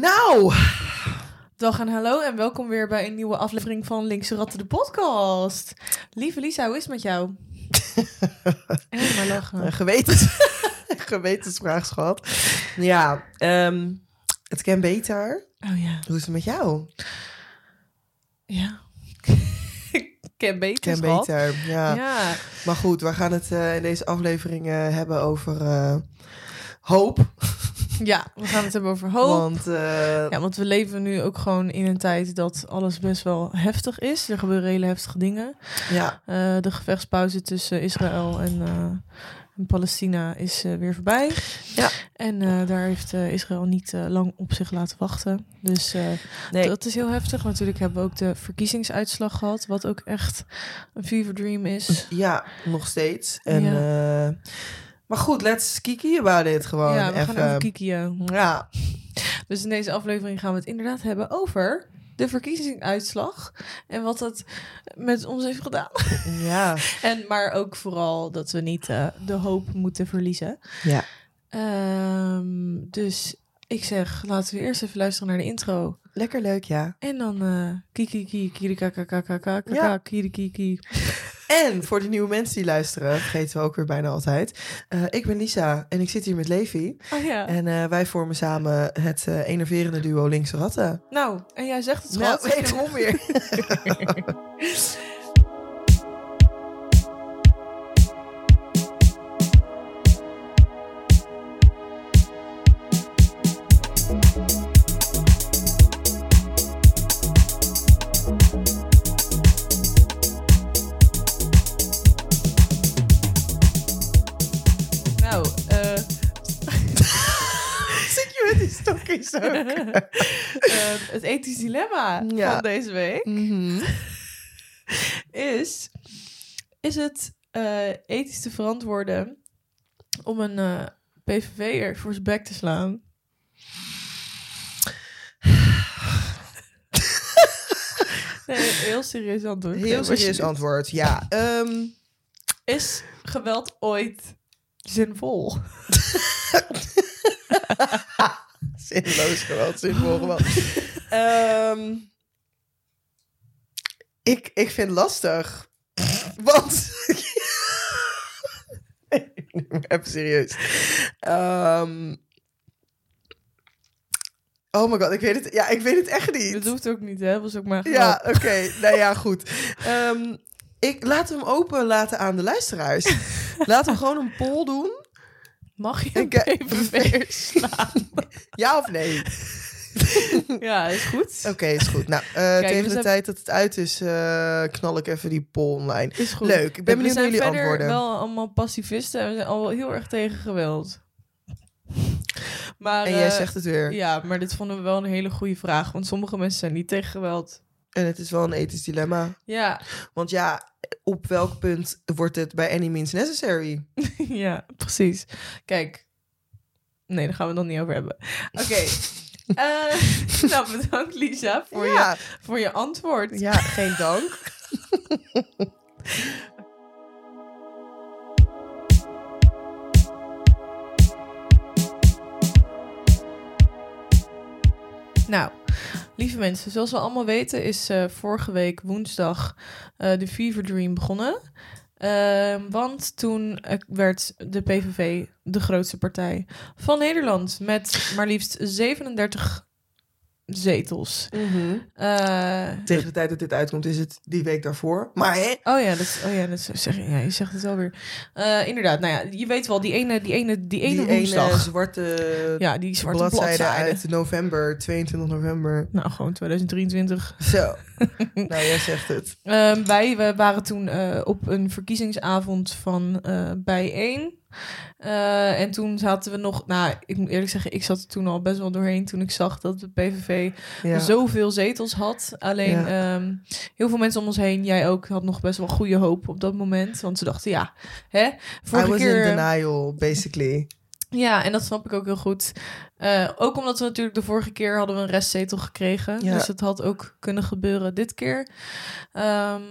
Nou, Dag en hallo en welkom weer bij een nieuwe aflevering van Linkse Ratten de podcast. Lieve Lisa, hoe is het met jou? en maar lachen. gewetens, gewetensvraag, schat. Ja, ehm, het kan beter. Oh ja. Hoe is het met jou? Ja. Ken beter, Ken beter, ja. Ja. Maar goed, we gaan het eh, in deze aflevering eh, hebben over eh, hoop. Ja, we gaan het hebben over hoop. Want eh, Ja, want we leven nu ook gewoon in een tijd dat alles best wel heftig is. Er gebeuren hele heftige dingen. ja, Eh, de gevechtspauze tussen Israël en, eh, en Palestina is weer voorbij. Ja. En daar heeft Israël niet lang op zich laten wachten. Dus nee. dat is heel heftig. Natuurlijk hebben we ook de verkiezingsuitslag gehad, wat ook echt een fever dream is. Ja, nog steeds. En, Ja. Maar goed, let's kiki about it gewoon ja, we even. gaan even kiekien. Ja, Dus in deze aflevering gaan we het inderdaad hebben over de verkiezingsuitslag en wat dat met ons heeft gedaan. ja, En maar ook vooral dat we niet eh, de hoop moeten verliezen. ja. Ehm, dus ik zeg, laten we eerst even luisteren naar de intro. Lekker leuk, ja. En dan eh kiki kiki kiri kaka kaka kaka Ja. kiri kiki. En voor de nieuwe mensen die luisteren, vergeten we ook weer bijna altijd. Eh, ik ben Lisa en ik zit hier met Levi. Oh ja. En eh, wij vormen samen het enerverende duo Linkse Ratten. Nou, en jij zegt het Nou, schat. wederom weer. stokjes ook? eh, het ethisch dilemma Ja. van deze week Mhm. is... Is het eh, ethisch te verantwoorden om een eh PVV'er voor zijn bek te slaan? Nee, heel serieus antwoord. Heel serieus antwoord, ja. Ehm, Is geweld ooit zinvol? zinloos geweld, zinvol geweld. Ehm, ik, ik vind lastig. Want... Even serieus. Ehm, oh my god, ik weet het, ja, ik weet het echt niet. Dat hoeft ook niet, hè? Was ook maar Ja, oké. nou ja, goed. Ehm, ik laat hem open laten aan de luisteraars. Laat hem gewoon een poll doen. Mag je een eh, PVV'er slaan? Ja of nee? ja, is goed. Oké, is goed. Nou, eh, we tegen de zijn- tijd dat het uit is, eh, knal ik even die poll online. Is goed. Leuk, ik ben we benieuwd naar zijn jullie antwoorden. wel allemaal pacifisten en we zijn al heel erg tegen geweld. Maar, En jij eh, zegt het weer. Ja, maar dit vonden we wel een hele goede vraag. Want sommige mensen zijn niet tegen geweld. En het is wel een ethisch dilemma. Ja, Want ja, op welk punt wordt het bij any means necessary? ja, precies. Kijk. Nee, daar gaan we het nog niet over hebben. Oké. Eh, nou, bedankt Lisa voor, ja. je, voor je antwoord. ja, geen dank. Nou, lieve mensen, zoals we allemaal weten is eh, vorige week woensdag eh, de Fever Dream begonnen. Ehm, want toen eh, werd de PVV de grootste partij van Nederland met maar liefst 37 zetels. Mhm. Eh, Tegen de tijd dat dit uitkomt is het die week daarvoor. Maar hè? Oh ja, dat, oh ja, dat zeg, ja, je zegt het alweer. Eh inderdaad, nou ja, je weet wel, die ene, die ene, die ene die woensdag. ene zwarte ja, die zwarte bladzijde, bladzijde. uit november, 22 november. Nou, gewoon 2023. Zo. nou, jij zegt het. Ehm, wij we waren toen eh, op een verkiezingsavond van eh bijeen. Eh, en toen zaten we nog, nou, ik moet eerlijk zeggen, ik zat er toen al best wel doorheen toen ik zag dat de PVV Ja. zoveel zetels had. Alleen Ja. ehm, heel veel mensen om ons heen, jij ook, had nog best wel goede hoop op dat moment. Want ze dachten, ja, hè, I vorige was keer... in denial, basically. Ja, en dat snap ik ook heel goed. Eh, ook omdat we natuurlijk de vorige keer hadden we een restzetel gekregen. Ja. Dus het had ook kunnen gebeuren dit keer. Ehm,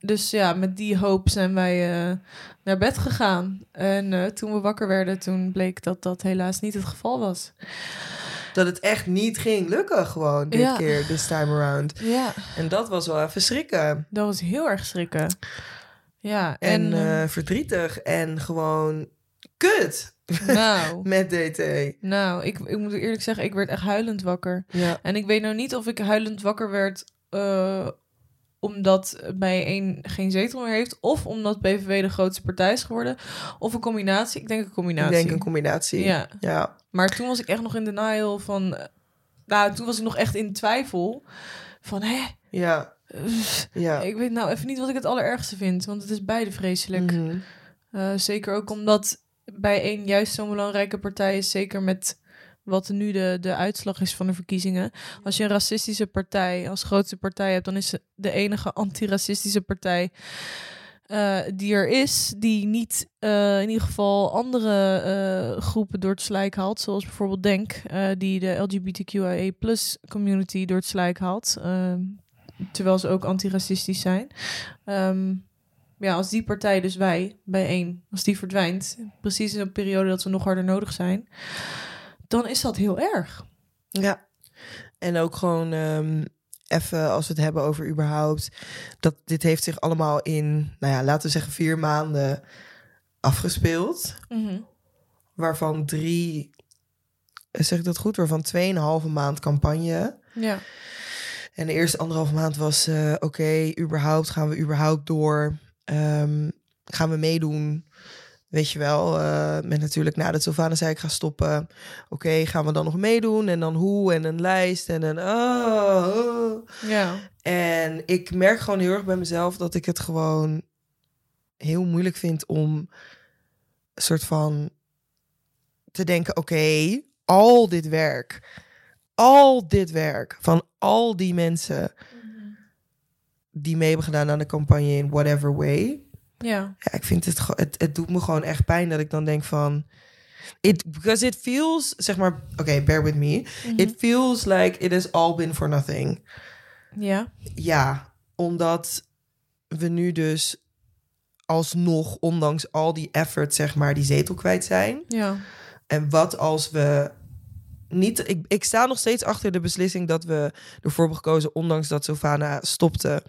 dus ja, met die hoop zijn wij eh, naar bed gegaan. En eh, toen we wakker werden, toen bleek dat dat helaas niet het geval was. dat het echt niet ging lukken gewoon dit Ja. keer, this time around. Ja, En dat was wel even schrikken. dat was heel erg schrikken. Ja, En, en, eh, eh, verdrietig en gewoon kut nou, met DT. nou ik, ik moet eerlijk zeggen, ik werd echt huilend wakker. Ja. En ik weet nou niet of ik huilend wakker werd eh, omdat bijeen geen zetel meer heeft, of omdat PVV de grootste partij is geworden, of een combinatie. Ik denk een Ik combinatie. denk een combinatie. Ja, Ja. maar toen was ik echt nog in denial van, eh, nou, toen was ik nog echt in twijfel van, hè, Ja. Ja. ik weet nou even niet wat ik het allerergste vind, want het is beide vreselijk. Mhm. Eh, zeker ook omdat bij één juist zo'n belangrijke partij is, zeker met wat nu de, de uitslag is van de verkiezingen. Als je een racistische partij als grootste partij hebt, dan is de enige antiracistische partij eh, die er is, die niet eh, in ieder geval andere eh, groepen door het slijk haalt, zoals bijvoorbeeld Denk, die de LGBTQIA community door het slijk haalt, terwijl ze ook antiracistisch zijn. Ehm, ja, als die partij, dus wij, bijeen, als die verdwijnt, precies in een periode dat we nog harder nodig zijn, dan is dat heel erg. Ja. En ook gewoon ehm, even als we het hebben over überhaupt. Dat dit heeft zich allemaal in, nou ja, laten we zeggen vier maanden afgespeeld. Waarvan drie, zeg ik dat goed? Waarvan tweeënhalve maand campagne. Ja. En de eerste anderhalve maand was, eh, oké, überhaupt gaan we überhaupt door? Ehm, gaan we meedoen? Weet je wel, eh, met natuurlijk nadat Sylvana zei ik ga stoppen. Oké, gaan we dan nog meedoen? En dan hoe? En een lijst en een... Oh, oh. Ja. En ik merk gewoon heel erg bij mezelf dat ik het gewoon heel moeilijk vind om een soort van te denken: oké, al dit werk, al dit werk van al die mensen die mee hebben gedaan aan de campagne in whatever way. Ja. Ja, ik vind het, het, het doet me gewoon echt pijn dat ik dan denk van. It, because it feels, zeg maar, oké, bear with me. It feels like it has all been for nothing. Ja. Ja, omdat we nu dus alsnog, ondanks al die effort, zeg maar, die zetel kwijt zijn. Ja. En wat als we niet... Ik, ik sta nog steeds achter de beslissing dat we ervoor hebben gekozen... ondanks dat Sylvana stopte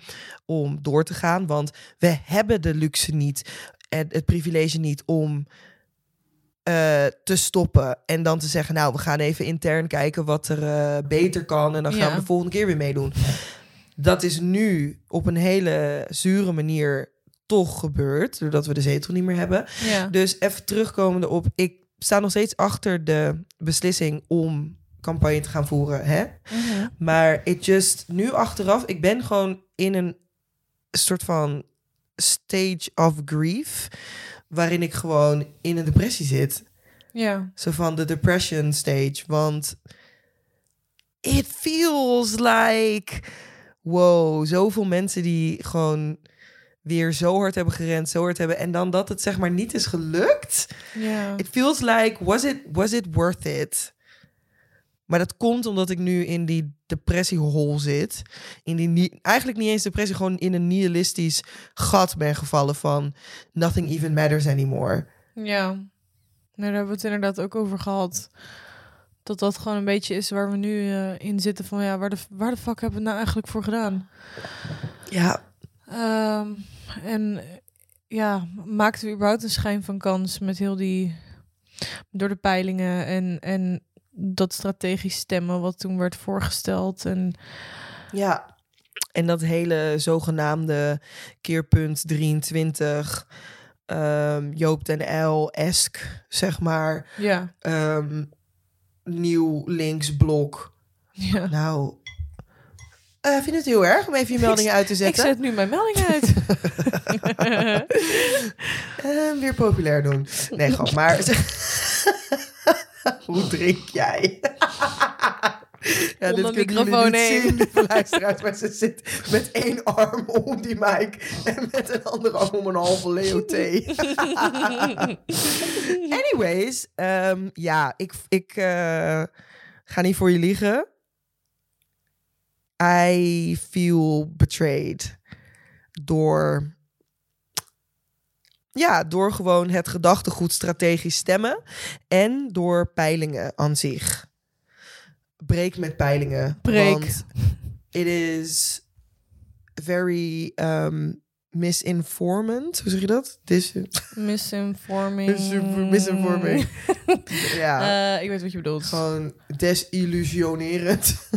om door te gaan. Want we hebben de luxe niet en het privilege niet om... eh, te stoppen en dan te zeggen, nou, we gaan even intern kijken wat er eh, beter kan en dan gaan Ja. we de volgende keer weer meedoen. Dat is nu op een hele zure manier toch gebeurd, doordat we de zetel niet meer hebben. Ja. Dus even terugkomende op, ik sta nog steeds achter de beslissing om campagne te gaan voeren. Hè? Mhm. Maar it just, nu achteraf, ik ben gewoon in een soort van stage of grief, waarin ik gewoon in een depressie zit. Ja. Zo van de depression stage. Want it feels like, wow, zoveel mensen die gewoon weer zo hard hebben gerend, zo hard hebben. En dan dat het zeg maar niet is gelukt. Ja. It feels like, was it, was it worth it? Maar dat komt omdat ik nu in die depressiehol zit. In die, eigenlijk niet eens depressie, gewoon in een nihilistisch gat ben gevallen van nothing even matters anymore. Ja. Nou, daar hebben we het inderdaad ook over gehad. Dat dat gewoon een beetje is waar we nu eh, in zitten. Van ja, waar de, waar de fuck hebben we nou eigenlijk voor gedaan? Ja, Ehm, en ja, maakten we überhaupt een schijn van kans met heel die... Door de peilingen en, en dat strategisch stemmen wat toen werd voorgesteld. En Ja, en dat hele zogenaamde keerpunt 23, ehm, Joop den L-esk, zeg maar, ja, ehm, nieuw linksblok. ja. Nou, eh vind je het heel erg om even je meldingen uit te Ik zetten? zet nu mijn melding uit. Eh, weer populair doen. Nee, grap, maar... Hoe drink jij? Ja, Onder dit kunnen microfoon heen. zien, lieve luisteraars, maar ze zit met één arm om die mic en met een andere arm om een halve Leo thee. Anyways, ehm, ja, ik, ik eh, ga niet voor je liegen. I feel betrayed door ja, door gewoon het gedachtegoed strategisch stemmen en door peilingen aan zich. breek met peilingen. Breek. Want it is very um, misinformant. Hoe zeg je dat? Dis Misinforming. Misinfor- misinforming. ja, Eh, ik weet wat je bedoelt. gewoon desillusionerend.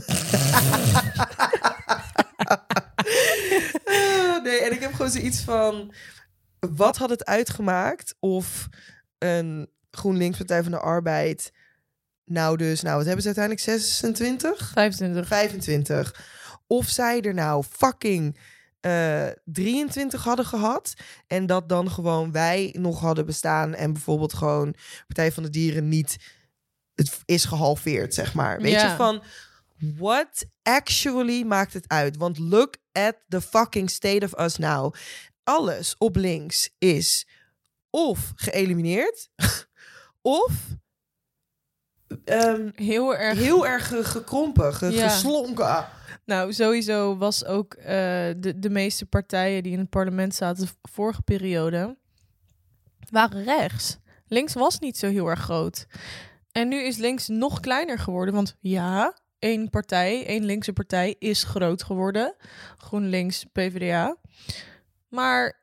nee, en ik heb gewoon zoiets van... Wat had het uitgemaakt of een GroenLinks Partij van de Arbeid... Nou dus, nou, wat hebben ze uiteindelijk? 26? 25. 25. Of zij er nou fucking eh 23 hadden gehad. En dat dan gewoon wij nog hadden bestaan. En bijvoorbeeld gewoon Partij van de Dieren niet. Het is gehalveerd, zeg maar. Weet Ja. je van. What actually maakt het uit? Want look at the fucking state of us now. Alles op links is of geëlimineerd. of ehm, Heel erg. heel erg ge- gekrompen, ge- Ja. geslonken. Nou, sowieso was ook eh, de, de meeste partijen die in het parlement zaten de vorige periode, waren rechts. Links was niet zo heel erg groot. En nu is links nog kleiner geworden, want ja, één partij, één linkse partij is groot geworden. GroenLinks, PvdA. Maar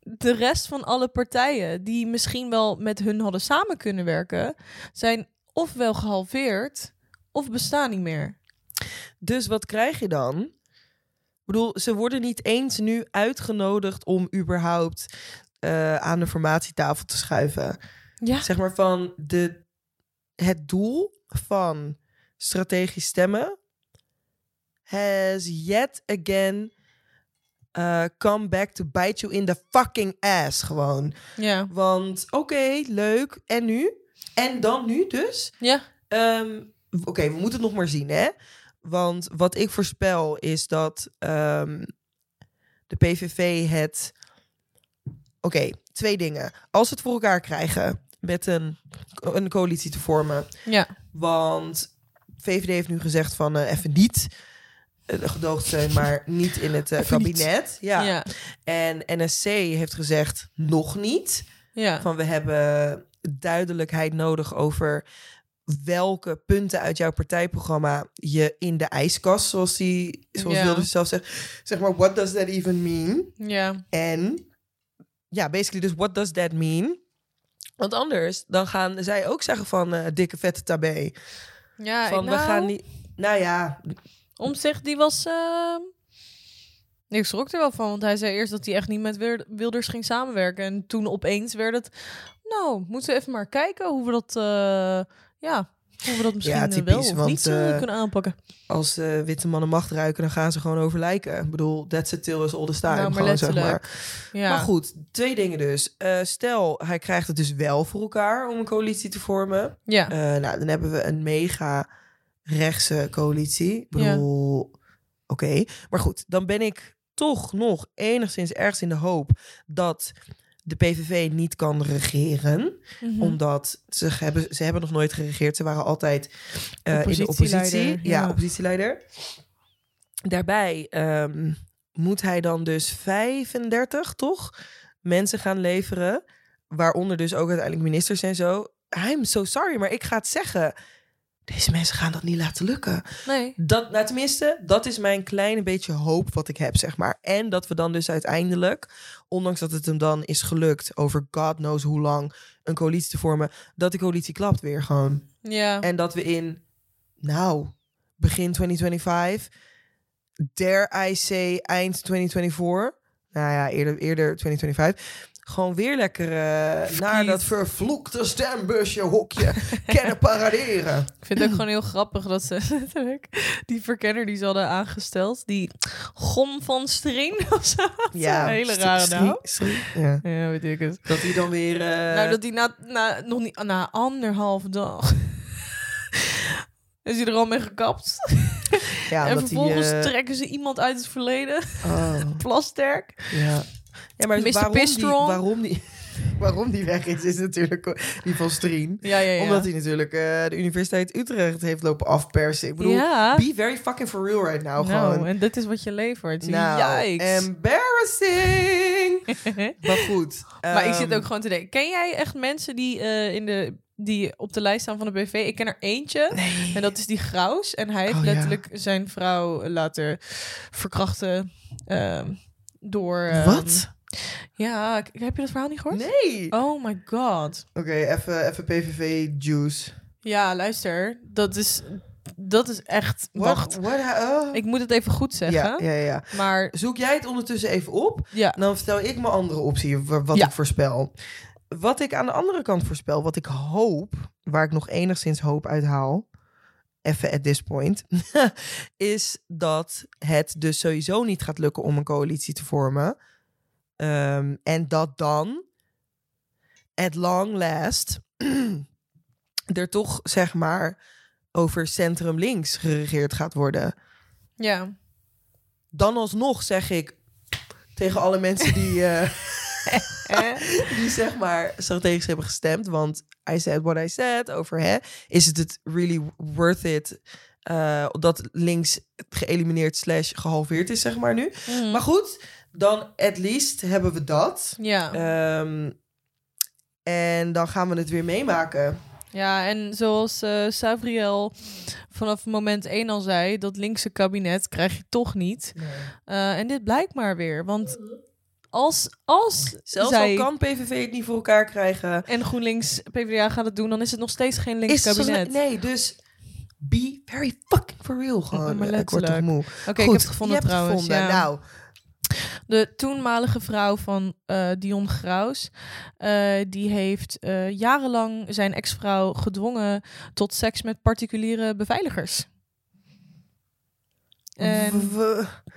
de rest van alle partijen die misschien wel met hun hadden samen kunnen werken, zijn ofwel gehalveerd of bestaan niet meer. Dus wat krijg je dan? Ik bedoel, ze worden niet eens nu uitgenodigd om überhaupt eh, aan de formatietafel te schuiven. Ja. Zeg maar van de, het doel van strategisch stemmen has yet again uh, come back to bite you in the fucking ass gewoon. Ja. Want oké, leuk. En nu? En dan nu dus? Ja. Ehm, Oké, we moeten het nog maar zien, hè? Want wat ik voorspel is dat ehm, de PVV het... Oké, twee dingen. Als we het voor elkaar krijgen met een, een coalitie te vormen... Ja. Want VVD heeft nu gezegd van eh, even niet eh, gedoogd zijn, maar niet in het eh, kabinet. Ja. Ja. En NSC heeft gezegd nog niet. Ja. Van we hebben duidelijkheid nodig over welke punten uit jouw partijprogramma je in de ijskast, zoals die, zoals. Wilders zelf zegt, zeg maar, what does that even mean? Ja. En ja, basically dus what does that mean? Want anders dan gaan zij ook zeggen van dikke vette tabé. Ja, Van ik- we nou, gaan niet. Nou ja, Omtzigt, die was... eh, Ik schrok er wel van, want hij zei eerst dat hij echt niet met Wil- Wilders ging samenwerken. En toen opeens werd het... Nou, moeten we even maar kijken hoe we dat... eh, ja, hoe we dat misschien Ja, eh, typisch, wel of want, niet eh, eh, kunnen aanpakken. als witte mannen macht ruiken, dan gaan ze gewoon over lijken. Ik bedoel, that's a till is all the time. Nou, maar gewoon, zeg maar. Ja. Maar goed, twee dingen dus. Stel, hij krijgt het dus wel voor elkaar om een coalitie te vormen. Ja. Nou, dan hebben we een mega rechtse coalitie. Ik bedoel, oké. Maar goed, dan ben ik toch nog enigszins ergens in de hoop dat de PVV niet kan regeren. Mhm. Omdat ze hebben, ze hebben nog nooit geregeerd. Ze waren altijd eh, in de oppositie. Ja, ja. oppositieleider. Daarbij ehm, moet hij dan dus 35, toch? Mensen gaan leveren. Waaronder dus ook uiteindelijk ministers en zo. I'm so sorry, maar ik ga het zeggen. Deze mensen gaan dat niet laten lukken. Nee. Dat, nou, tenminste, dat is mijn kleine beetje hoop wat ik heb, zeg maar. En dat we dan dus uiteindelijk, ondanks dat het hem dan is gelukt over God knows hoe lang een coalitie te vormen, dat de coalitie klapt weer gewoon. Ja. En dat we in, nou, begin 2025, dare I say eind 2024, nou ja, eerder, eerder 2025, gewoon weer lekker eh, naar dat vervloekte stembusje hokje kennen paraderen. Ik vind het ook gewoon heel grappig dat ze letterlijk die verkenner die ze hadden aangesteld, die Gon van Strien of zo. Ja, een hele rare naam. ja. Ja, weet ik het. Dat hij dan weer... eh, nou, dat die na, na, nog niet, na anderhalve dag is hij er al mee gekapt. ja, en dat vervolgens hij, eh, trekken ze iemand uit het verleden. oh, Plasterk. ja. Ja, maar Mr. waarom die, waarom, die, waarom die weg is, is natuurlijk die van Strien. Ja, ja, ja. Omdat hij natuurlijk eh, de Universiteit Utrecht heeft lopen afpersen. Ik bedoel, be very fucking for real right now. nou, gewoon. en dit is wat je levert. Nou, Yikes. embarrassing. maar goed. Maar ik zit ehm, ook gewoon te denken. Ken jij echt mensen die eh, in de die op de lijst staan van de BV. Ik ken er eentje. Nee. En dat is die Graus. En hij heeft Oh, ja. letterlijk zijn vrouw laten verkrachten ehm, door... ehm, Wat? Ja, heb je dat verhaal niet gehoord? Nee. Oh my god. Oké, even, even PVV juice. Ja, luister. Dat is, dat is echt... Wacht. What? Oh. Ik moet het even goed zeggen. ja, ja, ja. Maar Zoek jij het ondertussen even op. ja, dan vertel ik mijn andere optie, wa- wat Ja. ik voorspel. Wat ik aan de andere kant voorspel, wat ik hoop, waar ik nog enigszins hoop uit haal, even at this point, is dat het dus sowieso niet gaat lukken om een coalitie te vormen. Ehm, en dat dan, at long last, er toch zeg maar over centrum links geregeerd gaat worden ja. dan alsnog zeg ik tegen alle mensen die, eh, die zeg maar strategisch hebben gestemd. Want I said what I said over hè, is het het really worth it eh, dat links geëlimineerd slash gehalveerd is zeg maar nu. Mhm. Maar goed, dan at least hebben we dat. ja. Ehm, en dan gaan we het weer meemaken. ja, en zoals eh Savriel vanaf moment 1 al zei, dat linkse kabinet krijg je toch niet. Eh, en dit blijkt maar weer. Want als, als Zelfs zij al kan PVV het niet voor elkaar krijgen, en GroenLinks PvdA gaat het doen, dan is het nog steeds geen links is het zo- kabinet. nee, dus be very fucking for real gewoon. maar ik word toch letterlijk. moe. Oké, ik heb het gevonden trouwens. gevonden. ja. Nou, De toenmalige vrouw van eh, Dion Graus, eh, die heeft eh, jarenlang zijn ex-vrouw gedwongen tot seks met particuliere beveiligers. En,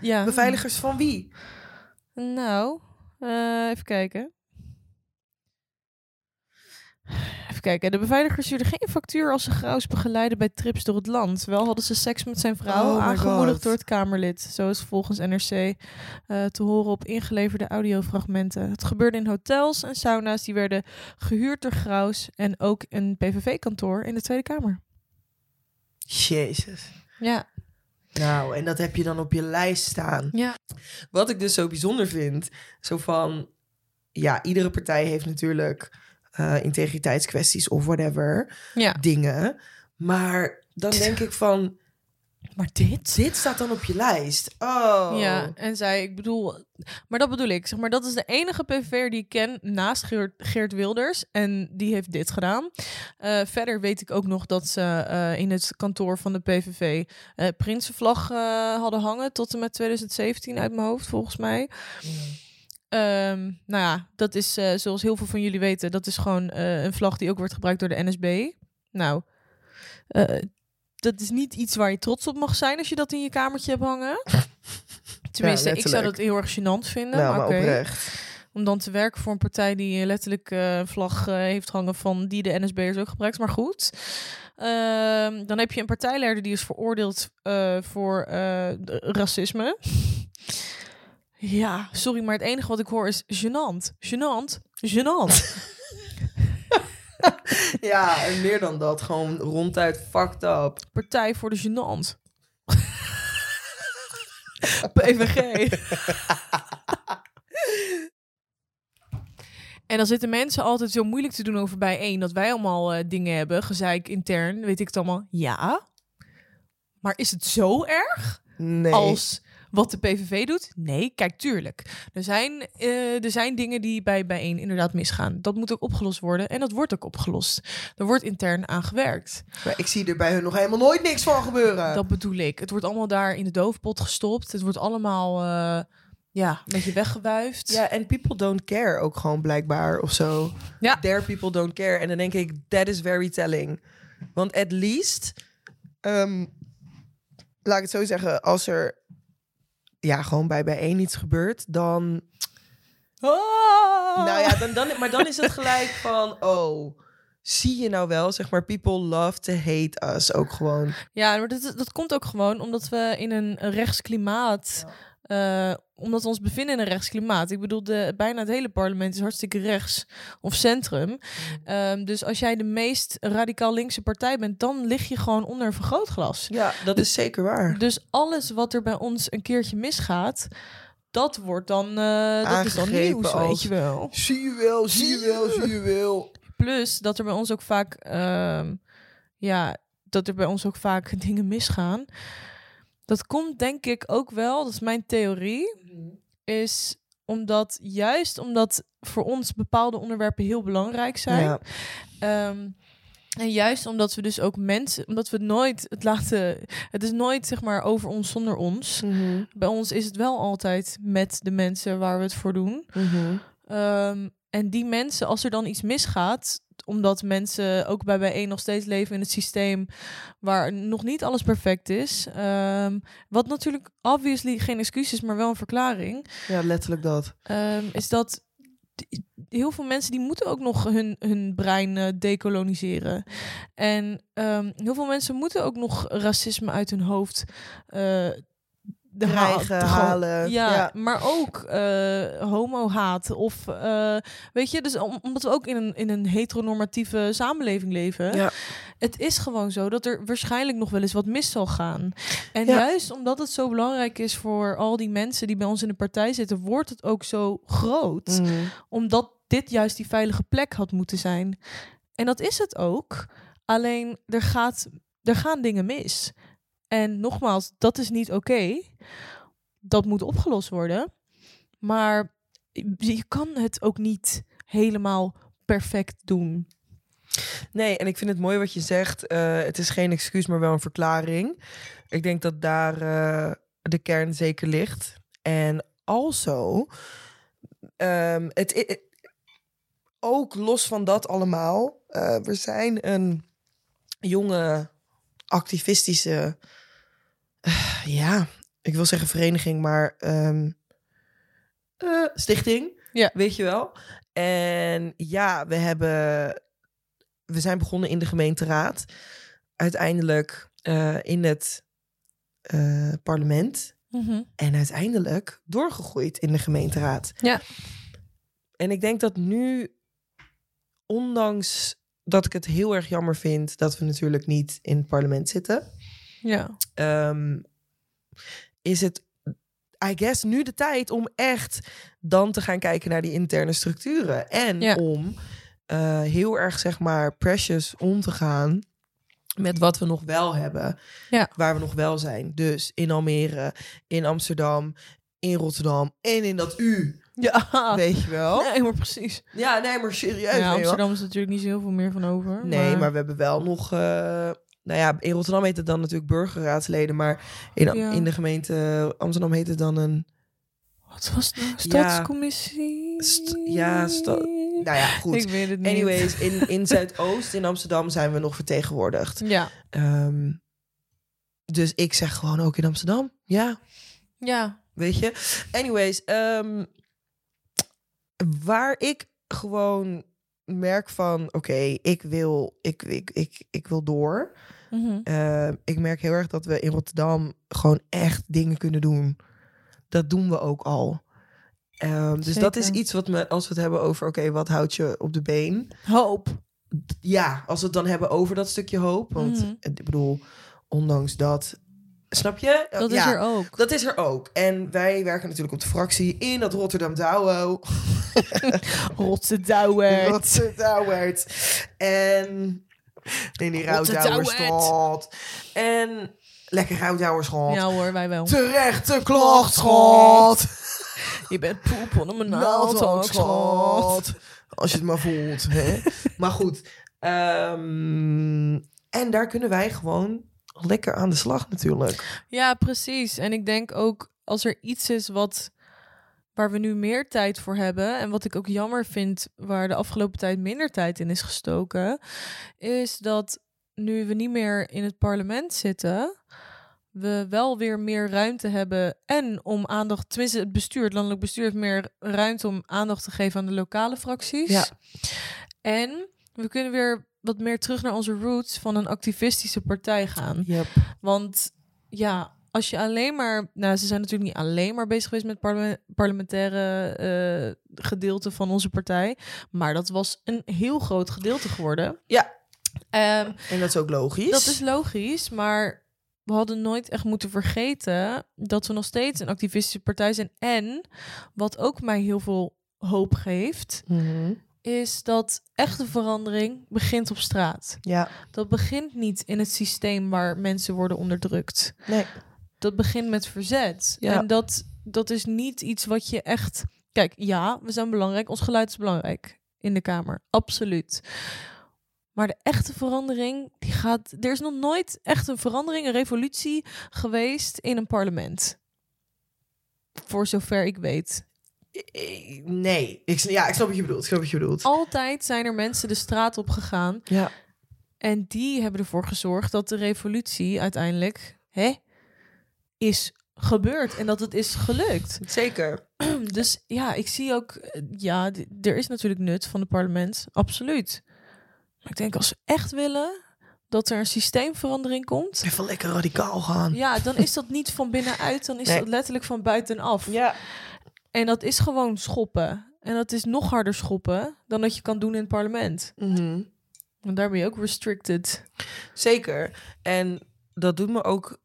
ja. beveiligers van wie? Nou, even kijken. Even kijken. De beveiligers stuurden geen factuur als ze Graus begeleiden bij trips door het land. Wel hadden ze seks met zijn vrouw, Oh aangemoedigd door het Kamerlid. Zo is volgens NRC eh, te horen op ingeleverde audiofragmenten. Het gebeurde in hotels en sauna's die werden gehuurd door Graus en ook een PVV-kantoor in de Tweede Kamer. Jezus. Ja. Nou, en dat heb je dan op je lijst staan. Ja. Wat ik dus zo bijzonder vind, zo van, ja, iedere partij heeft natuurlijk eh, integriteitskwesties of whatever, Ja. dingen. Maar dan denk ik van, Maar dit? dit staat dan op je lijst. Oh. Ja, en zij, ik bedoel, maar dat bedoel ik. Zeg maar, dat is de enige PVV'er die ik ken naast Geert, Geert Wilders. En die heeft dit gedaan. Eh, verder weet ik ook nog dat ze eh, in het kantoor van de PVV Prinsenvlag hadden hangen. Tot en met 2017 uit mijn hoofd, volgens mij. Ehm, nou ja, dat is eh, zoals heel veel van jullie weten, dat is gewoon eh, een vlag die ook wordt gebruikt door de NSB. Nou, eh, dat is niet iets waar je trots op mag zijn als je dat in je kamertje hebt hangen. Tenminste, ik zou dat heel erg gênant vinden. Nou, maar oprecht. Om dan te werken voor een partij die letterlijk een vlag heeft hangen van die de NSB'ers ook gebruikt. Maar goed. Ehm, dan heb je een partijleider die is veroordeeld voor racisme. Ja, sorry, maar het enige wat ik hoor is gênant. Gênant. Gênant. Ja, en meer dan dat. Gewoon ronduit fucked up. Partij voor de gênant. PVG. En dan zitten mensen altijd zo moeilijk te doen over bijeen dat wij allemaal eh, dingen hebben, gezeik intern, weet ik het allemaal. Ja. Maar is het zo erg Nee. als wat de PVV doet? Nee, kijk, tuurlijk. Er zijn, eh, er zijn dingen die bij bijeen inderdaad misgaan. Dat moet ook opgelost worden en dat wordt ook opgelost. Er wordt intern aan gewerkt. Maar ik zie er bij hun nog helemaal nooit niks van gebeuren. Dat bedoel ik. Het wordt allemaal daar in de doofpot gestopt. Het wordt allemaal eh, ja, een beetje weggewuifd. Ja, en people don't care ook gewoon blijkbaar of zo. Ja. Their people don't care. En dan denk ik, that is very telling. Want at least, ehm, laat ik het zo zeggen, als er ja, gewoon bij bijeen iets gebeurt, dan... Ah! Nou ja, dan, dan, maar dan is het gelijk van, oh, zie je nou wel, zeg maar, people love to hate us ook gewoon. Ja, maar dat, dat komt ook gewoon omdat we in een rechtsklimaat... eh, omdat we ons bevinden in een rechtsklimaat. Ik bedoel, de, bijna het hele parlement is hartstikke rechts of centrum. Ehm, dus als jij de meest radicaal linkse partij bent, dan lig je gewoon onder een vergrootglas. Ja, dat is zeker waar. Dus alles wat er bij ons een keertje misgaat, dat wordt dan, eh, dat is dan nieuws, als- weet je wel. Zie je wel, zie je wel, zie je wel. Plus dat er bij ons ook vaak, ehm, ja, dat er bij ons ook vaak dingen misgaan. Dat komt denk ik ook wel, dat is mijn theorie, is omdat juist omdat voor ons bepaalde onderwerpen heel belangrijk zijn. Ja. Ehm, en juist omdat we dus ook mensen, omdat we nooit het laten, het is nooit zeg maar over ons zonder ons. Mhm. Bij ons is het wel altijd met de mensen waar we het voor doen. Mhm. Ehm, en die mensen, als er dan iets misgaat, omdat mensen ook bij bijeen nog steeds leven in het systeem waar nog niet alles perfect is. ehm, wat natuurlijk obviously geen excuus is, maar wel een verklaring. Ja, letterlijk dat. ehm, is dat heel veel mensen die moeten ook nog hun, hun brein eh, decoloniseren. En ehm, heel veel mensen moeten ook nog racisme uit hun hoofd eh de Dreigen, halen. Ja, Ja. maar ook eh homo-haat. Of eh, weet je, dus om- omdat we ook in een, in een heteronormatieve samenleving leven. Ja. Het is gewoon zo dat er waarschijnlijk nog wel eens wat mis zal gaan. En Ja. juist omdat het zo belangrijk is voor al die mensen die bij ons in de partij zitten, wordt het ook zo groot. Mhm. Omdat dit juist die veilige plek had moeten zijn. En dat is het ook. Alleen er, gaat, er gaan dingen mis. En nogmaals, dat is niet oké. Dat moet opgelost worden. Maar je kan het ook niet helemaal perfect doen. Nee, en ik vind het mooi wat je zegt. eh, het is geen excuus, maar wel een verklaring. Ik denk dat daar eh, de kern zeker ligt. En also, ehm, het, ook los van dat allemaal, eh, we zijn een jonge activistische, ja, ik wil zeggen vereniging, maar ehm, eh, stichting, Ja. weet je wel. En ja, we hebben we zijn begonnen in de gemeenteraad. Uiteindelijk eh, in het eh, parlement. En uiteindelijk doorgegroeid in de gemeenteraad. Ja. En ik denk dat nu, ondanks dat ik het heel erg jammer vind dat we natuurlijk niet in het parlement zitten, Ja. ehm, is het, I guess, nu de tijd om echt dan te gaan kijken naar die interne structuren. En Ja. om eh, heel erg, zeg maar, precious om te gaan met wat we nog wel hebben. Ja. Waar we nog wel zijn. Dus in Almere, in Amsterdam, in Rotterdam en in dat U. Ja. Weet je wel? Nee, maar precies. Ja, nee, maar serieus. Ja? Amsterdam is natuurlijk niet zo heel veel meer van over. Nee, maar... we hebben wel nog. eh, nou ja, in Rotterdam heet het dan natuurlijk burgerraadsleden, maar in, Ja. in de gemeente Amsterdam heet het dan een. Wat was het nou? Stadscommissie? St- ja, sta- Nou ja, goed. Ik weet het niet. Anyways, in, in Zuidoost in Amsterdam zijn we nog vertegenwoordigd. Ja. Ehm, dus ik zeg gewoon ook in Amsterdam. Ja, Ja. weet je. Anyways, ehm, waar ik gewoon merk van, oké, ik wil, ik, ik, ik, ik wil door. Mhm. Eh, ik merk heel erg dat we in Rotterdam gewoon echt dingen kunnen doen. Dat doen we ook al. Ehm, dus dat is iets wat me, als we het hebben over, oké, wat houdt je op de been? Hoop. Ja, als we het dan hebben over dat stukje hoop. Want Mhm. ik bedoel, ondanks dat, snap je? Dat ja, is er ook. Dat is er ook. En wij werken natuurlijk op de fractie in dat Rotterdam Douwe. Rotterdam Douwert. En in die Routdouwerstad. En lekker Routdouwerschat. Ja hoor, wij wel. Terechte klacht, schat. Je bent poep onder mijn Naald. Als je het maar voelt. Hè? maar goed. ehm, en daar kunnen wij gewoon lekker aan de slag natuurlijk. Ja, precies. En ik denk ook als er iets is wat waar we nu meer tijd voor hebben en wat ik ook jammer vind waar de afgelopen tijd minder tijd in is gestoken, is dat nu we niet meer in het parlement zitten, we wel weer meer ruimte hebben en om aandacht, tenminste het bestuur, het landelijk bestuur heeft meer ruimte om aandacht te geven aan de lokale fracties. Ja. En we kunnen weer wat meer terug naar onze roots van een activistische partij gaan. Yep. Want ja, als je alleen maar... Nou, ze zijn natuurlijk niet alleen maar bezig geweest met parle- parlementaire eh gedeelte van onze partij. Maar dat was een heel groot gedeelte geworden. Ja. Ehm, En dat is ook logisch. dat is logisch, maar we hadden nooit echt moeten vergeten dat we nog steeds een activistische partij zijn. En wat ook mij heel veel hoop geeft, Mhm. is dat echte verandering begint op straat. Ja, Dat begint niet in het systeem waar mensen worden onderdrukt. nee. Dat begint met verzet. Ja. En dat, dat is niet iets wat je echt. Kijk, ja, we zijn belangrijk. Ons geluid is belangrijk in de Kamer. Absoluut. Maar de echte verandering, die gaat. Er is nog nooit echt een verandering, een revolutie geweest in een parlement. Voor zover ik weet. Nee, ik, ja, ik snap wat je bedoelt. Ik snap wat je bedoelt. Altijd zijn er mensen de straat op gegaan. Ja, En die hebben ervoor gezorgd dat de revolutie uiteindelijk hè, is gebeurd. En dat het is gelukt. zeker. Dus ja, ik zie ook, eh, ja, er is natuurlijk nut van het parlement, absoluut. Maar ik denk als we echt willen dat er een systeemverandering komt, Even lekker radicaal gaan. ja, dan is dat niet van binnenuit, dan is Nee. dat letterlijk van buitenaf. Ja. En dat is gewoon schoppen. En dat is nog harder schoppen dan dat je kan doen in het parlement. Mhm. En daar ben je ook restricted. Zeker. En dat doet me ook.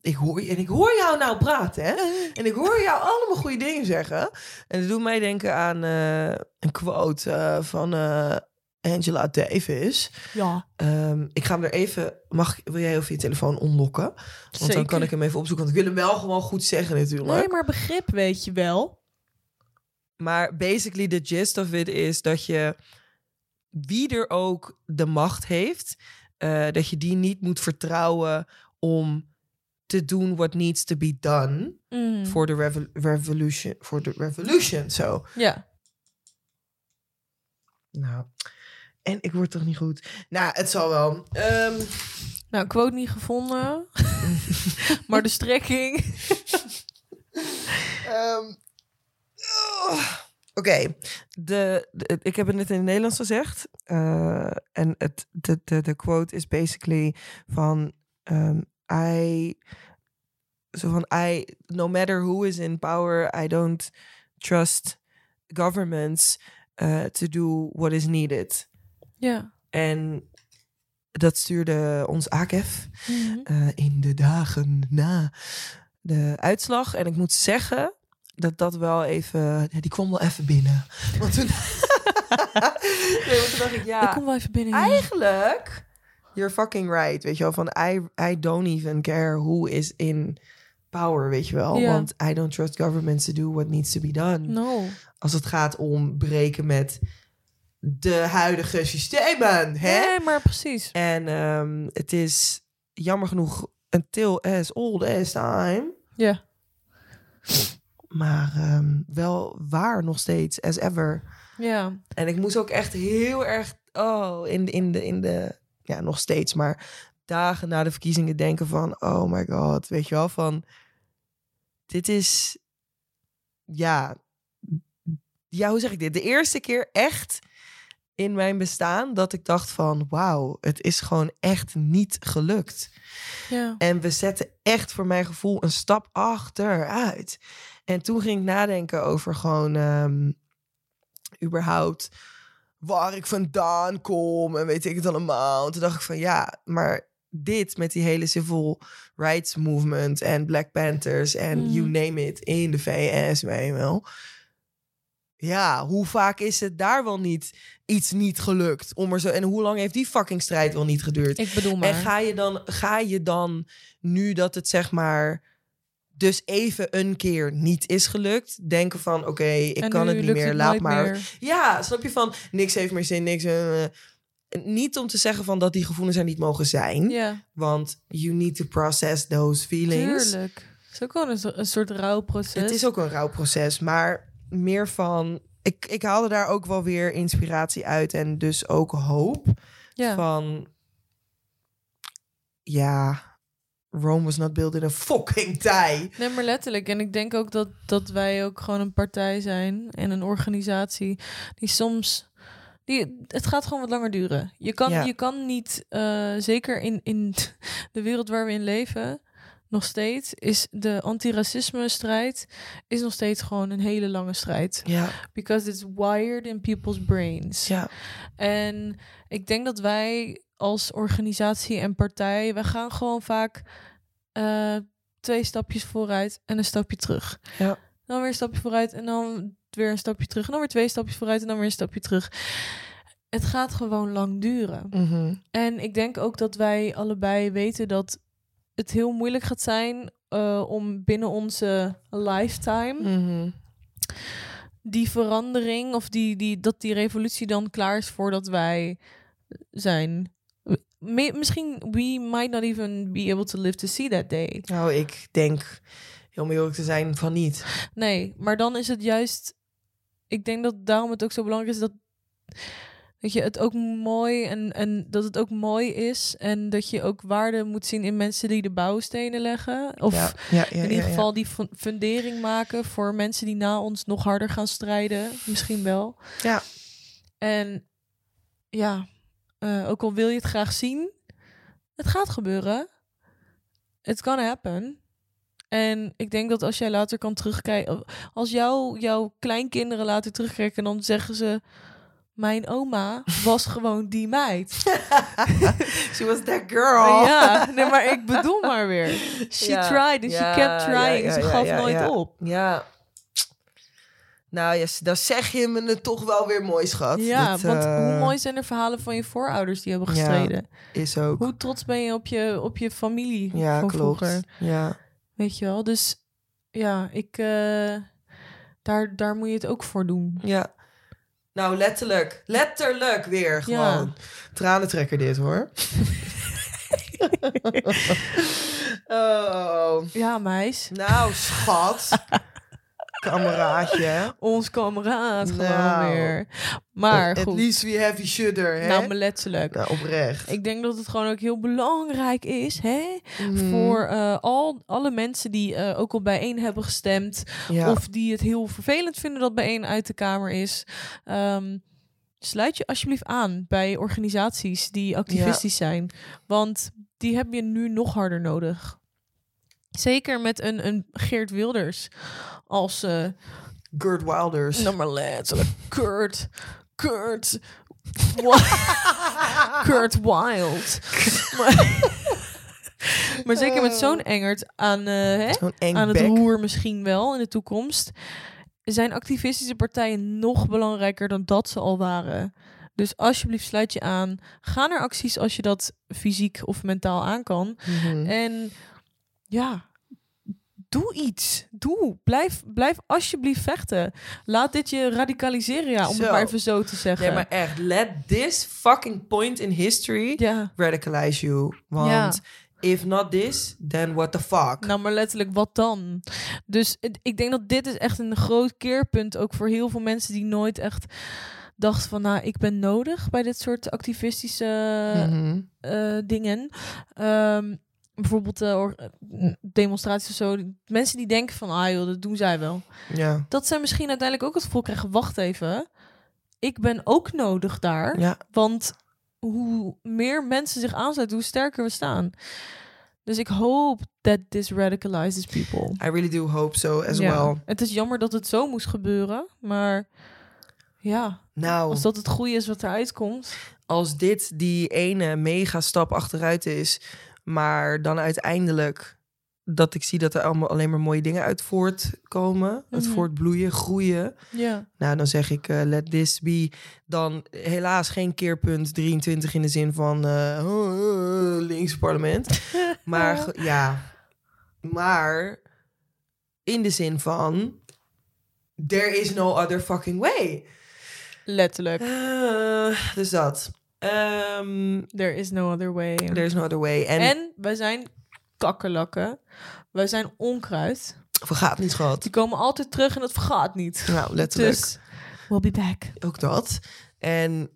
Ik hoor, je- en ik hoor jou nou praten, hè? En ik hoor jou allemaal goede dingen zeggen. En dat doet mij denken aan eh, een quote eh, van eh, Angela Davis. Ja, Ehm, ik ga hem er even. Mag, wil jij even je telefoon onlokken? Want dan kan ik hem even opzoeken. Want ik wil hem wel gewoon goed zeggen, natuurlijk. Nee, maar begrip weet je wel. Maar basically the gist of it is dat je wie er ook de macht heeft, eh, dat je die niet moet vertrouwen om te doen what needs to be done Mm. de revo- revolution, voor de revolution. Zo. Ja. Nou, en ik word toch niet goed. Nou, het zal wel. Ehm, Nou, quote niet gevonden. maar de strekking. Ehm, oh, Oké, de, de- ik heb het net in het Nederlands gezegd. eh, en het, de, de, de quote is basically van... ehm, I, zo van, I, no matter who is in power, I don't trust governments uh, to do what is needed. Ja. En dat stuurde ons AKEF Mhm. eh, in de dagen na de uitslag. En ik moet zeggen dat dat wel even... Ja, die kwam wel even binnen. Want toen... nee, want toen dacht ik, ja... Ik kom wel even binnen. ja. Eigenlijk, you're fucking right. Weet je wel, van I, I don't even care who is in power, weet je wel. Want I don't trust governments to do what needs to be done. No. Als het gaat om breken met de huidige systemen, hè? Nee, maar precies. En ehm, het is jammer genoeg until as old as time. Ja. Maar ehm, wel waar nog steeds, as ever. Ja. En ik moest ook echt heel erg, oh, in de, in de, in de, ja, nog steeds, maar dagen na de verkiezingen denken van, oh my god, weet je wel, van, dit is, ja, ja, hoe zeg ik dit? De eerste keer echt in mijn bestaan dat ik dacht van, wauw, het is gewoon echt niet gelukt. Ja. En we zetten echt voor mijn gevoel een stap achteruit. En toen ging ik nadenken over gewoon ehm, überhaupt waar ik vandaan kom en weet ik het allemaal. En toen dacht ik van ja, maar dit met die hele civil rights movement en Black Panthers en Mm. you name it in de VS, weet je wel. Ja, hoe vaak is het daar wel niet iets niet gelukt? Om er zo, en hoe lang heeft die fucking strijd wel niet geduurd? Ik bedoel maar. En ga je, dan, ga je dan, nu dat het zeg maar dus even een keer niet is gelukt, denken van oké, ik En kan het niet meer, laat maar. meer. Ja, snap je van niks heeft meer zin, niks. eh, eh. niet om te zeggen van dat die gevoelens er niet mogen zijn, want you need to process those feelings. tuurlijk. Het is ook gewoon een, een soort rouwproces. Het is ook een rouwproces, maar meer van. Ik, ik haalde daar ook wel weer inspiratie uit en dus ook hoop van. Ja, Rome was not built in a fucking day. Nee, maar letterlijk. En ik denk ook dat, dat wij ook gewoon een partij zijn en een organisatie die soms. Die, het gaat gewoon wat langer duren. Je kan, Ja. je kan niet, eh, zeker in, in de wereld waar we in leven, nog steeds, is de antiracisme-strijd is nog steeds gewoon een hele lange strijd. Ja, Because it's wired in people's brains. ja, En ik denk dat wij als organisatie en partij, we gaan gewoon vaak eh, twee stapjes vooruit en een stapje terug. Ja. Dan weer een stapje vooruit en dan weer een stapje terug. En dan weer twee stapjes vooruit en dan weer een stapje terug. Het gaat gewoon lang duren. Mhm. En ik denk ook dat wij allebei weten dat het heel moeilijk gaat zijn eh, om binnen onze lifetime Mhm. die verandering of die, die, dat die revolutie dan klaar is voordat wij zijn. Me- misschien we might not even be able to live to see that day. Nou, ik denk, heel om eerlijk te zijn, van niet. Nee, maar dan is het juist. Ik denk dat daarom het ook zo belangrijk is dat. Dat je het ook mooi en, en dat het ook mooi is. En dat je ook waarde moet zien in mensen die de bouwstenen leggen. Of ja, ja, ja, in ieder geval die fun- fundering maken voor mensen die na ons nog harder gaan strijden. Misschien wel. Ja. En ja, eh, ook al wil je het graag zien, het gaat gebeuren. It can happen. En ik denk dat als jij later kan terugkijken, als jouw jouw kleinkinderen later terugkijken, dan zeggen ze: Mijn oma was gewoon die meid. She was that girl. Ja, nee, maar ik bedoel maar weer. She Ja, tried and ja, she kept trying. ja, Ze gaf nooit op. Ja. Nou, ja, dan zeg je me het toch wel weer mooi, schat. Ja, Dat, want eh, hoe mooi zijn er verhalen van je voorouders die hebben Ja. gestreden? Is ook. Hoe trots ben je op je, op je familie Ja, van klopt. vroeger? Ja. Weet je wel? Dus ja, ik, eh, daar, daar moet je het ook voor doen. ja. Nou, letterlijk. Letterlijk weer gewoon. Tranentrekker dit, hoor. oh. Ja, meis. Nou, schat. Kameraadje. Ons kameraad gewoon Nou. weer. Maar At goed. least we have each other, hè? Nou, maar letterlijk. Nou, oprecht. Ik denk dat het gewoon ook heel belangrijk is, hè? Mhm. Voor eh, al, alle mensen die eh, ook al bijeen hebben gestemd. Ja. Of die het heel vervelend vinden dat bijeen uit de Kamer is. Ehm, sluit je alsjeblieft aan bij organisaties die activistisch zijn. Want die heb je nu nog harder nodig. Zeker met een, een Geert Wilders als eh Gert Wilders. maar letterlijk Kurt Kurt Kurt Wild maar, maar zeker met zo'n engert aan, eh, hè, eng aan het roer misschien wel in de toekomst zijn activistische partijen nog belangrijker dan dat ze al waren. Dus alsjeblieft sluit je aan. Ga naar acties als je dat fysiek of mentaal aan kan. Mhm. En ja, doe iets. Doe. Blijf, blijf alsjeblieft vechten. Laat dit je radicaliseren, ja, om het maar even zo te zeggen. Nee, maar echt, let this fucking point in history Ja, radicalize you. Want if not this, then what the fuck? nou maar letterlijk, wat dan? Dus ik denk dat dit is echt een groot keerpunt ook voor heel veel mensen die nooit echt dachten van, nou, ik ben nodig bij dit soort activistische Mhm. eh, dingen. Ehm, bijvoorbeeld or- eh, demonstraties of zo. Mensen die denken van, ah joh, dat doen zij wel. Ja. dat zij misschien uiteindelijk ook het gevoel krijgen: wacht even, ik ben ook nodig daar. Ja. Want hoe meer mensen zich aansluiten, hoe sterker we staan. Dus ik hoop that this radicalizes people. I really do hope so as Ja. well. Het is jammer dat het zo moest gebeuren, maar ja, Nou, als dat het goede is wat eruit komt. als dit die ene mega stap achteruit is, maar dan uiteindelijk dat ik zie dat er allemaal alleen maar mooie dingen uit voortkomen, het Mhm. voortbloeien, groeien. Ja, Nou, dan zeg ik, eh, let this be. Dan helaas geen keerpunt 23 in de zin van eh oh, oh, links parlement. Maar ja, maar in de zin van there is no other fucking way. letterlijk. Eh, dus dat. Ehm There is no other way. there is no other way. En, En wij zijn kakkerlakken. Wij zijn onkruid. vergaat niet, schat. Die komen altijd terug en het vergaat niet. Nou, letterlijk. Dus, we'll be back. Ook dat. En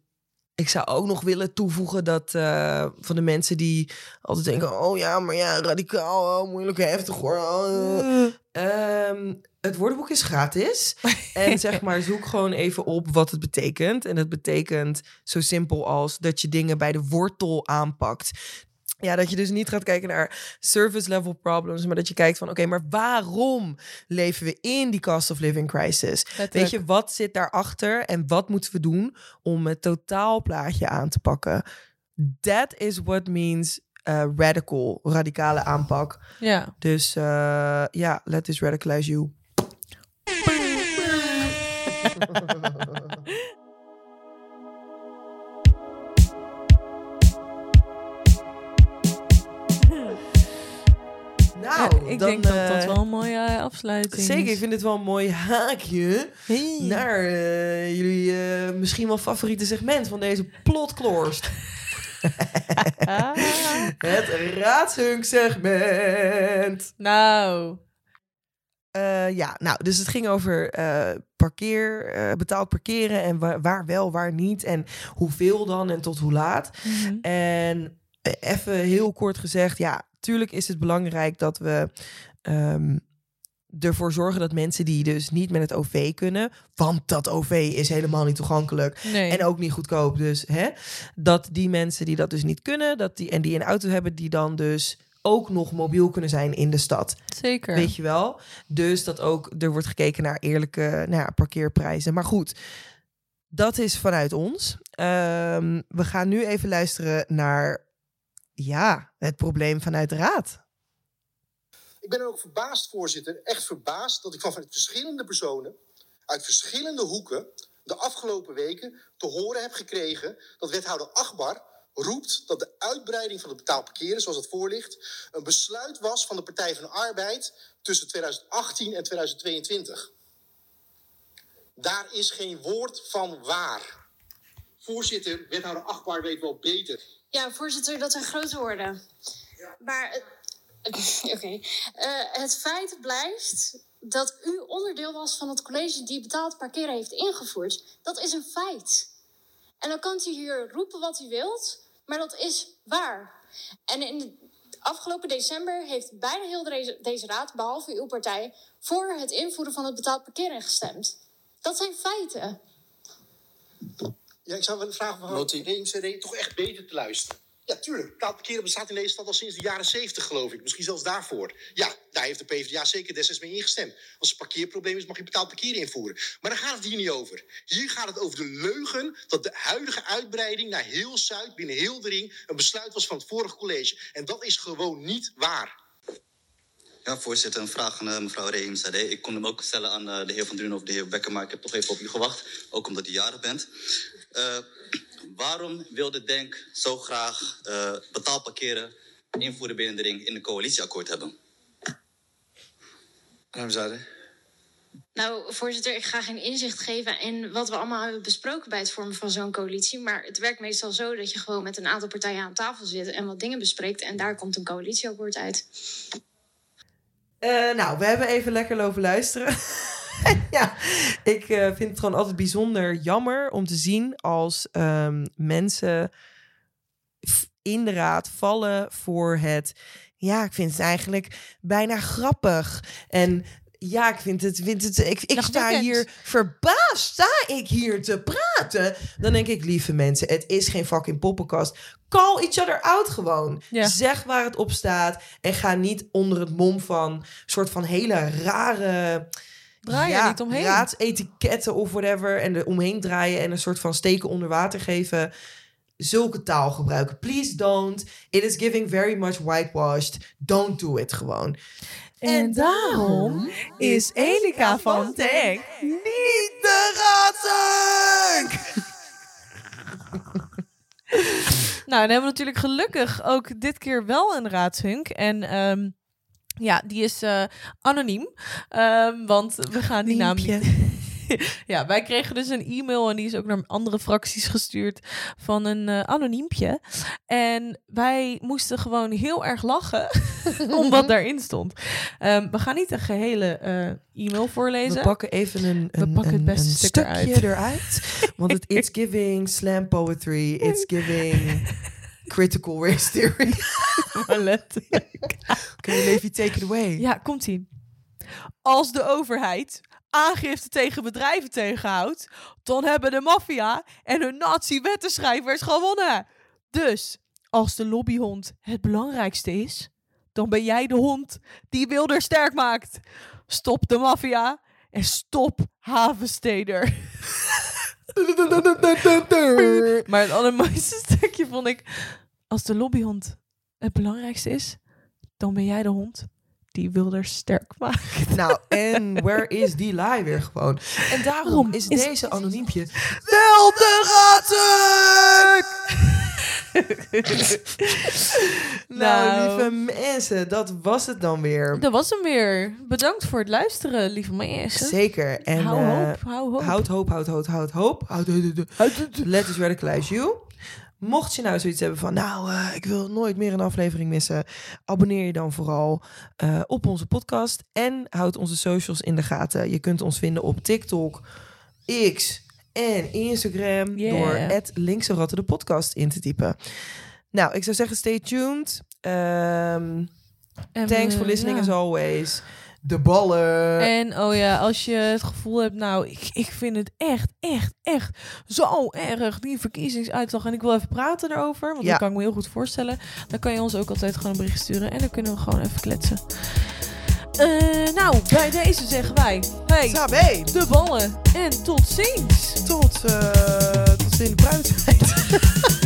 ik zou ook nog willen toevoegen dat eh, van de mensen die altijd denken: oh ja, maar ja, radicaal, oh, moeilijk, heftig hoor. oh, eh. Ehm, het woordenboek is gratis. En zeg maar, zoek gewoon even op wat het betekent. En het betekent zo simpel als dat je dingen bij de wortel aanpakt. Ja, dat je dus niet gaat kijken naar service level problems, maar dat je kijkt van oké, maar waarom leven we in die cost of living crisis? Weet je, wat zit daarachter en wat moeten we doen om het totaalplaatje aan te pakken? That is what means uh, radical, radicale aanpak. Ja. Dus eh, ja, let this radicalize you. nou, Ja, ik dan, denk dat dat eh, wel een mooie afsluiting Zeker, ik is. vind het wel een mooi haakje Hey. naar eh, jullie eh, misschien wel favoriete segment van deze plotklorst. Ah. Het raadshunk-segment. Nou, Eh, ja, nou, dus het ging over eh, parkeer, eh, betaald parkeren en wa- waar wel, waar niet en hoeveel dan en tot hoe laat. mhm. En even heel kort gezegd, ja, tuurlijk is het belangrijk dat we ehm, ervoor zorgen dat mensen die dus niet met het OV kunnen, want dat OV is helemaal niet toegankelijk nee. en ook niet goedkoop, dus hè, dat die mensen die dat dus niet kunnen, dat die en die een auto hebben, die dan dus ook nog mobiel kunnen zijn in de stad. Zeker. Weet je wel? Dus dat ook er wordt gekeken naar eerlijke nou ja, parkeerprijzen. Maar goed, dat is vanuit ons. Ehm, we gaan nu even luisteren naar ja, het probleem vanuit de raad. Ik ben er ook verbaasd, voorzitter, echt verbaasd dat ik van verschillende personen uit verschillende hoeken de afgelopen weken te horen heb gekregen dat wethouder Akbar roept dat de uitbreiding van het betaald parkeren, zoals het voor ligt, een besluit was van de Partij van de Arbeid tussen 2018 en 2022. Daar is geen woord van waar. Voorzitter, wethouder Akbar weet wel beter. Ja, voorzitter, dat zijn grote woorden. Maar, het- oké. Eh, het feit blijft dat u onderdeel was van het college die betaald parkeren heeft ingevoerd. Dat is een feit. En dan kan u hier roepen wat u wilt, maar dat is waar. En in de afgelopen december heeft bijna heel deze, raad, behalve uw partij, voor het invoeren van het betaald parkeren gestemd. Dat zijn feiten. Ja, ik zou willen vragen van. DMCD toch echt beter te luisteren. Ja, tuurlijk. Betaald parkeren bestaat in deze stad al sinds de jaren 70, geloof ik. Misschien zelfs daarvoor. Ja, daar heeft de PvdA zeker destijds mee ingestemd. Als er parkeerprobleem is, mag je betaald parkeren invoeren. Maar daar gaat het hier niet over. Hier gaat het over de leugen dat de huidige uitbreiding naar heel Zuid, binnen heel de ring, een besluit was van het vorige college. En dat is gewoon niet waar. Ja, voorzitter, een vraag aan eh, mevrouw Reemzade. Ik kon hem ook stellen aan eh, de heer Van Drunen of de heer Becker, maar ik heb toch even op u gewacht. Ook omdat u jarig bent. Eh, waarom wilde Denk zo graag eh betaald parkeren invoeren binnen de ring in een coalitieakkoord hebben? Reemzade. Nou, voorzitter, ik ga geen inzicht geven in wat we allemaal hebben besproken bij het vormen van zo'n coalitie. Maar het werkt meestal zo dat je gewoon met een aantal partijen aan tafel zit en wat dingen bespreekt. En daar komt een coalitieakkoord uit. Eh, nou, we hebben even lekker lopen luisteren. ja, ik eh, vind het gewoon altijd bijzonder jammer om te zien als ehm, mensen f- in de raad vallen voor het. Ja, ik vind het eigenlijk bijna grappig. En ja, ik vind het. Vind het ik ik sta hier verbaasd. Sta ik hier te praten? Dan denk ik, lieve mensen, het is geen fucking poppenkast. Call each other out gewoon. Ja. Zeg waar het op staat. En ga niet onder het mom van soort van hele rare Draai er niet omheen. raadsetiketten of whatever. En er omheen draaien en een soort van steken onder water geven. Zulke taal gebruiken. Please don't. It is giving very much whitewashed. Don't do it gewoon. En daarom is Elika van Tank niet de raadzak! Nou, dan hebben we natuurlijk gelukkig ook dit keer wel een raadshunk. En ehm, ja, die is eh, anoniem. Ehm, want we gaan die naam niet... ja, wij kregen dus een e-mail en die is ook naar andere fracties gestuurd van een eh, anoniempje. En wij moesten gewoon heel erg lachen om wat daarin stond. Ehm, we gaan niet een gehele eh, e-mail voorlezen. We pakken even een, We een, pakken het beste stuk stukje eruit. eruit. Want het it's giving slam poetry. It's giving critical race theory. Maar letterlijk. You maybe take it away? Ja, komt ie. Als de overheid aangifte tegen bedrijven tegenhoudt, dan hebben de maffia en hun nazi-wettenschrijvers gewonnen. Dus, als de lobbyhond het belangrijkste is, dan ben jij de hond die Wilder sterk maakt. Stop de maffia en stop Havensteder. Maar het allermooiste stukje vond ik... Als de lobbyhond het belangrijkste is... dan ben jij de hond die Wilders sterk maakt. Nou, en where is die lie weer gewoon? En daarom is is- deze anoniempje wel te ratten! nou, Nou. lieve mensen, dat was het dan weer. Dat was hem weer. Bedankt voor het luisteren, lieve mensen. Zeker. En hou eh, hoop, hou hoop. houd hoop, houd hoop, houd hoop. Houd. Let us radicalize you. Mocht je nou zoiets hebben van, nou, eh, ik wil nooit meer een aflevering missen, abonneer je dan vooral eh, op onze podcast en houd onze socials in de gaten. Je kunt ons vinden op TikTok, X en Instagram Yeah. door het linkse ratten de podcast in te typen. Nou, ik zou zeggen, stay tuned. Ehm, En, thanks for listening ja. as always. De ballen. En oh ja, als je het gevoel hebt, nou, ik, ik vind het echt, echt, echt zo erg, die verkiezingsuitslag. En ik wil even praten erover, want Ja. dat kan ik me heel goed voorstellen. Dan kan je ons ook altijd gewoon een bericht sturen en dan kunnen we gewoon even kletsen. Eh, nou, bij deze zeggen wij, hey, Sabé. de ballen en tot ziens. Tot, eh tot in de pruimtijd.